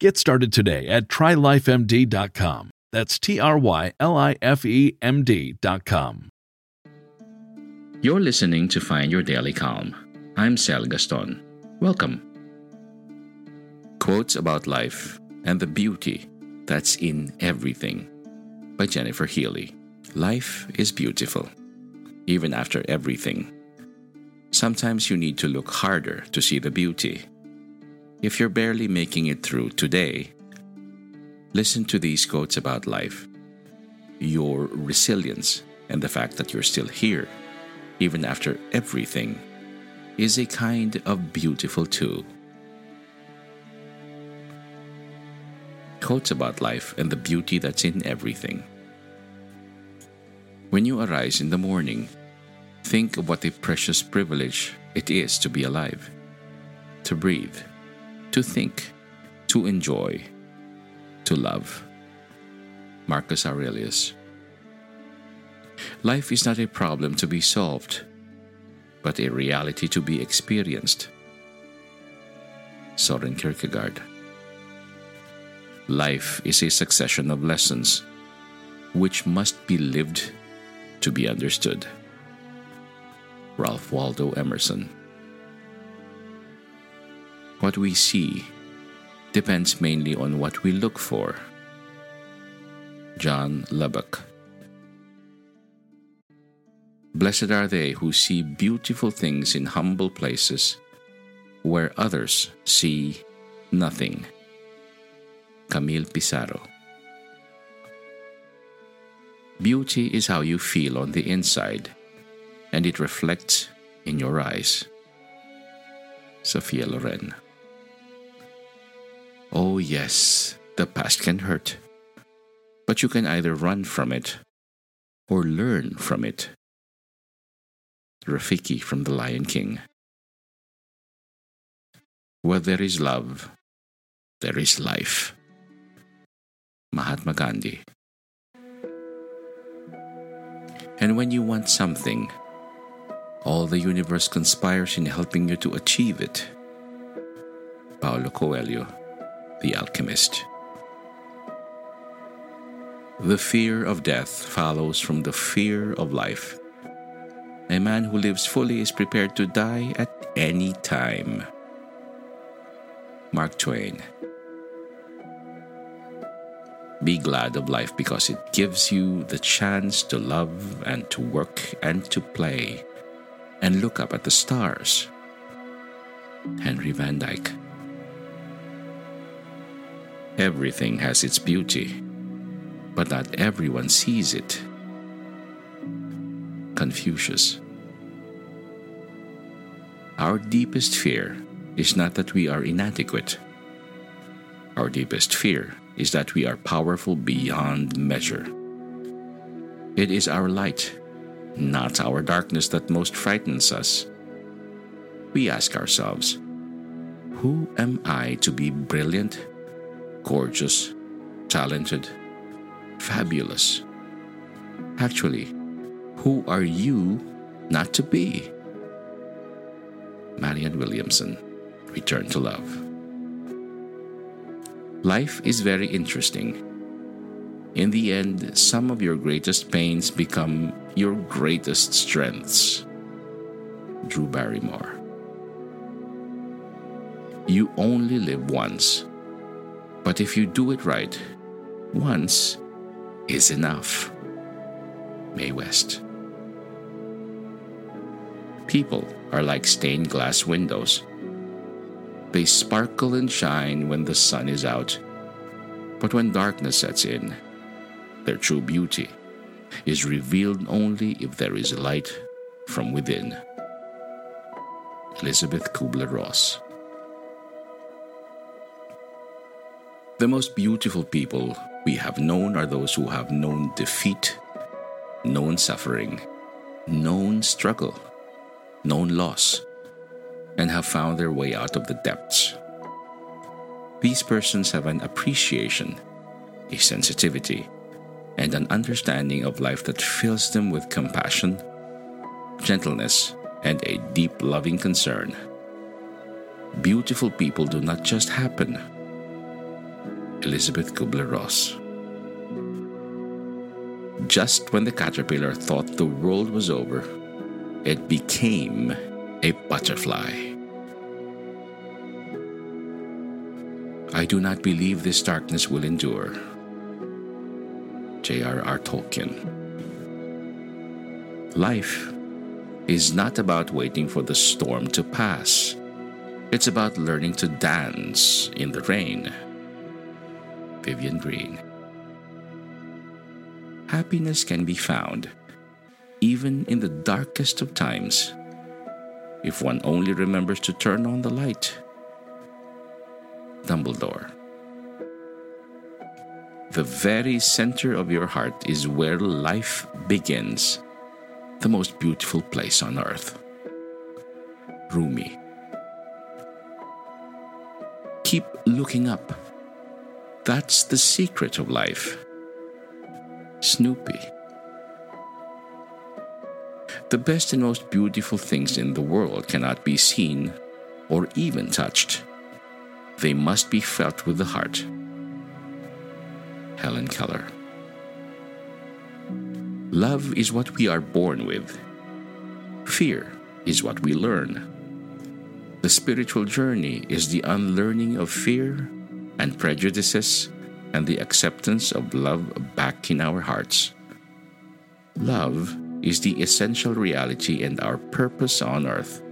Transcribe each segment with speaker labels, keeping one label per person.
Speaker 1: Get started today at trylifemd.com. That's T R Y L I F E M D.com.
Speaker 2: You're listening to Find Your Daily Calm. I'm Sal Gaston. Welcome. Quotes about life and the beauty that's in everything by Jennifer Healy. Life is beautiful, even after everything. Sometimes you need to look harder to see the beauty. If you're barely making it through today, listen to these quotes about life. Your resilience and the fact that you're still here, even after everything, is a kind of beautiful too. Quotes about life and the beauty that's in everything. When you arise in the morning, think of what a precious privilege it is to be alive, to breathe, to think, to enjoy, to love. Marcus Aurelius. Life is not a problem to be solved, but a reality to be experienced. Soren Kierkegaard. Life is a succession of lessons which must be lived to be understood. Ralph Waldo Emerson. What we see depends mainly on what we look for. John Lubbock. Blessed are they who see beautiful things in humble places where others see nothing. Camille Pissarro. Beauty is how you feel on the inside, and it reflects in your eyes. Sophia Loren. Yes, the past can hurt, but you can either run from it or learn from it. Rafiki from The Lion King. Where there is love, there is life. Mahatma Gandhi. And when you want something, all the universe conspires in helping you to achieve it. Paulo Coelho, The Alchemist. The fear of death follows from the fear of life. A man who lives fully is prepared to die at any time. Mark Twain. Be glad of life because it gives you the chance to love and to work and to play and look up at the stars. Henry Van Dyke. Everything has its beauty, but not everyone sees it. Confucius. Our deepest fear is not that we are inadequate. Our deepest fear is that we are powerful beyond measure. It is our light, not our darkness, that most frightens us. We ask ourselves, Who am I to be brilliant, gorgeous, talented, fabulous? Actually, who are you not to be? Marianne Williamson, Return to Love. Life is very interesting. In the end, some of your greatest pains become your greatest strengths. Drew Barrymore. You only live once. But if you do it right, once is enough. Mae West. People are like stained glass windows. They sparkle and shine when the sun is out. But when darkness sets in, their true beauty is revealed only if there is light from within. Elizabeth Kubler Ross. The most beautiful people we have known are those who have known defeat, known suffering, known struggle, known loss, and have found their way out of the depths. These persons have an appreciation, a sensitivity, and an understanding of life that fills them with compassion, gentleness, and a deep loving concern. Beautiful people do not just happen. Elizabeth Kubler Ross. Just when the caterpillar thought the world was over, it became a butterfly. I do not believe this darkness will endure. J.R.R. Tolkien. Life is not about waiting for the storm to pass. It's about learning to dance in the rain. Vivian Greene. Happiness can be found even in the darkest of times if one only remembers to turn on the light. Dumbledore. The very center of your heart is where life begins, the most beautiful place on earth. Rumi. Keep looking up. That's the secret of life. Snoopy. The best and most beautiful things in the world cannot be seen or even touched. They must be felt with the heart. Helen Keller. Love is what we are born with. Fear is what we learn. The spiritual journey is the unlearning of fear and prejudices and the acceptance of love back in our hearts. Love is the essential reality and our purpose on earth.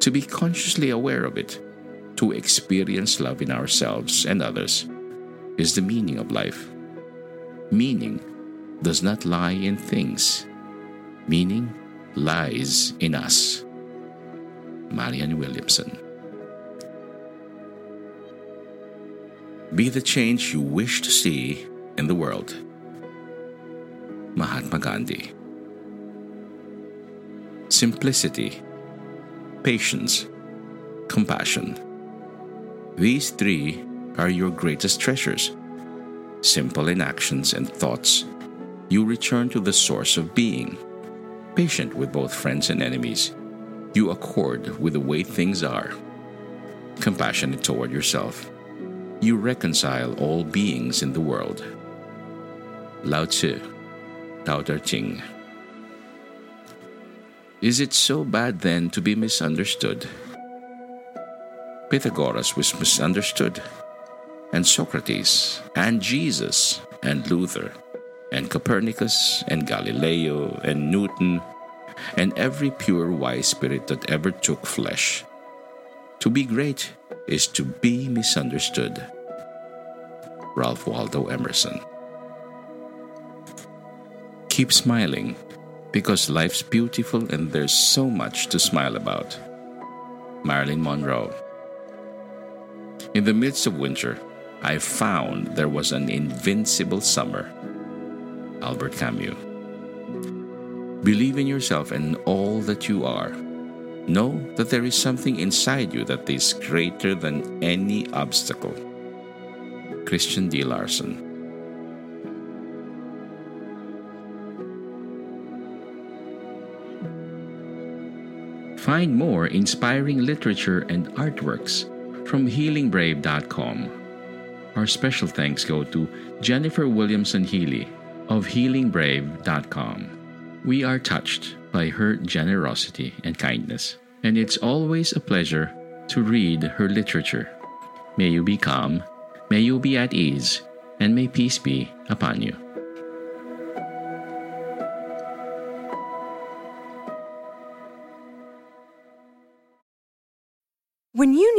Speaker 2: To be consciously aware of it, to experience love in ourselves and others, is the meaning of life. Meaning does not lie in things, meaning lies in us. Marianne Williamson. Be the change you wish to see in the world. Mahatma Gandhi. Simplicity, patience, compassion. These three are your greatest treasures. Simple in actions and thoughts, you return to the source of being. Patient with both friends and enemies, you accord with the way things are. Compassionate toward yourself, you reconcile all beings in the world. Lao Tzu, Tao Te Ching. Is it so bad then to be misunderstood? Pythagoras was misunderstood, and Socrates, and Jesus, and Luther, and Copernicus, and Galileo, and Newton, and every pure wise spirit that ever took flesh. To be great is to be misunderstood. Ralph Waldo Emerson. Keep smiling because life's beautiful and there's so much to smile about. Marilyn Monroe. In the midst of winter, I found there was an invincible summer. Albert Camus. Believe in yourself and all that you are. Know that there is something inside you that is greater than any obstacle. Christian D. Larson. Find more inspiring literature and artworks from healingbrave.com. Our special thanks go to Jennifer Williamson Healy of healingbrave.com. We are touched by her generosity and kindness, and it's always a pleasure to read her literature. May you be calm, may you be at ease, and may peace be upon
Speaker 3: you.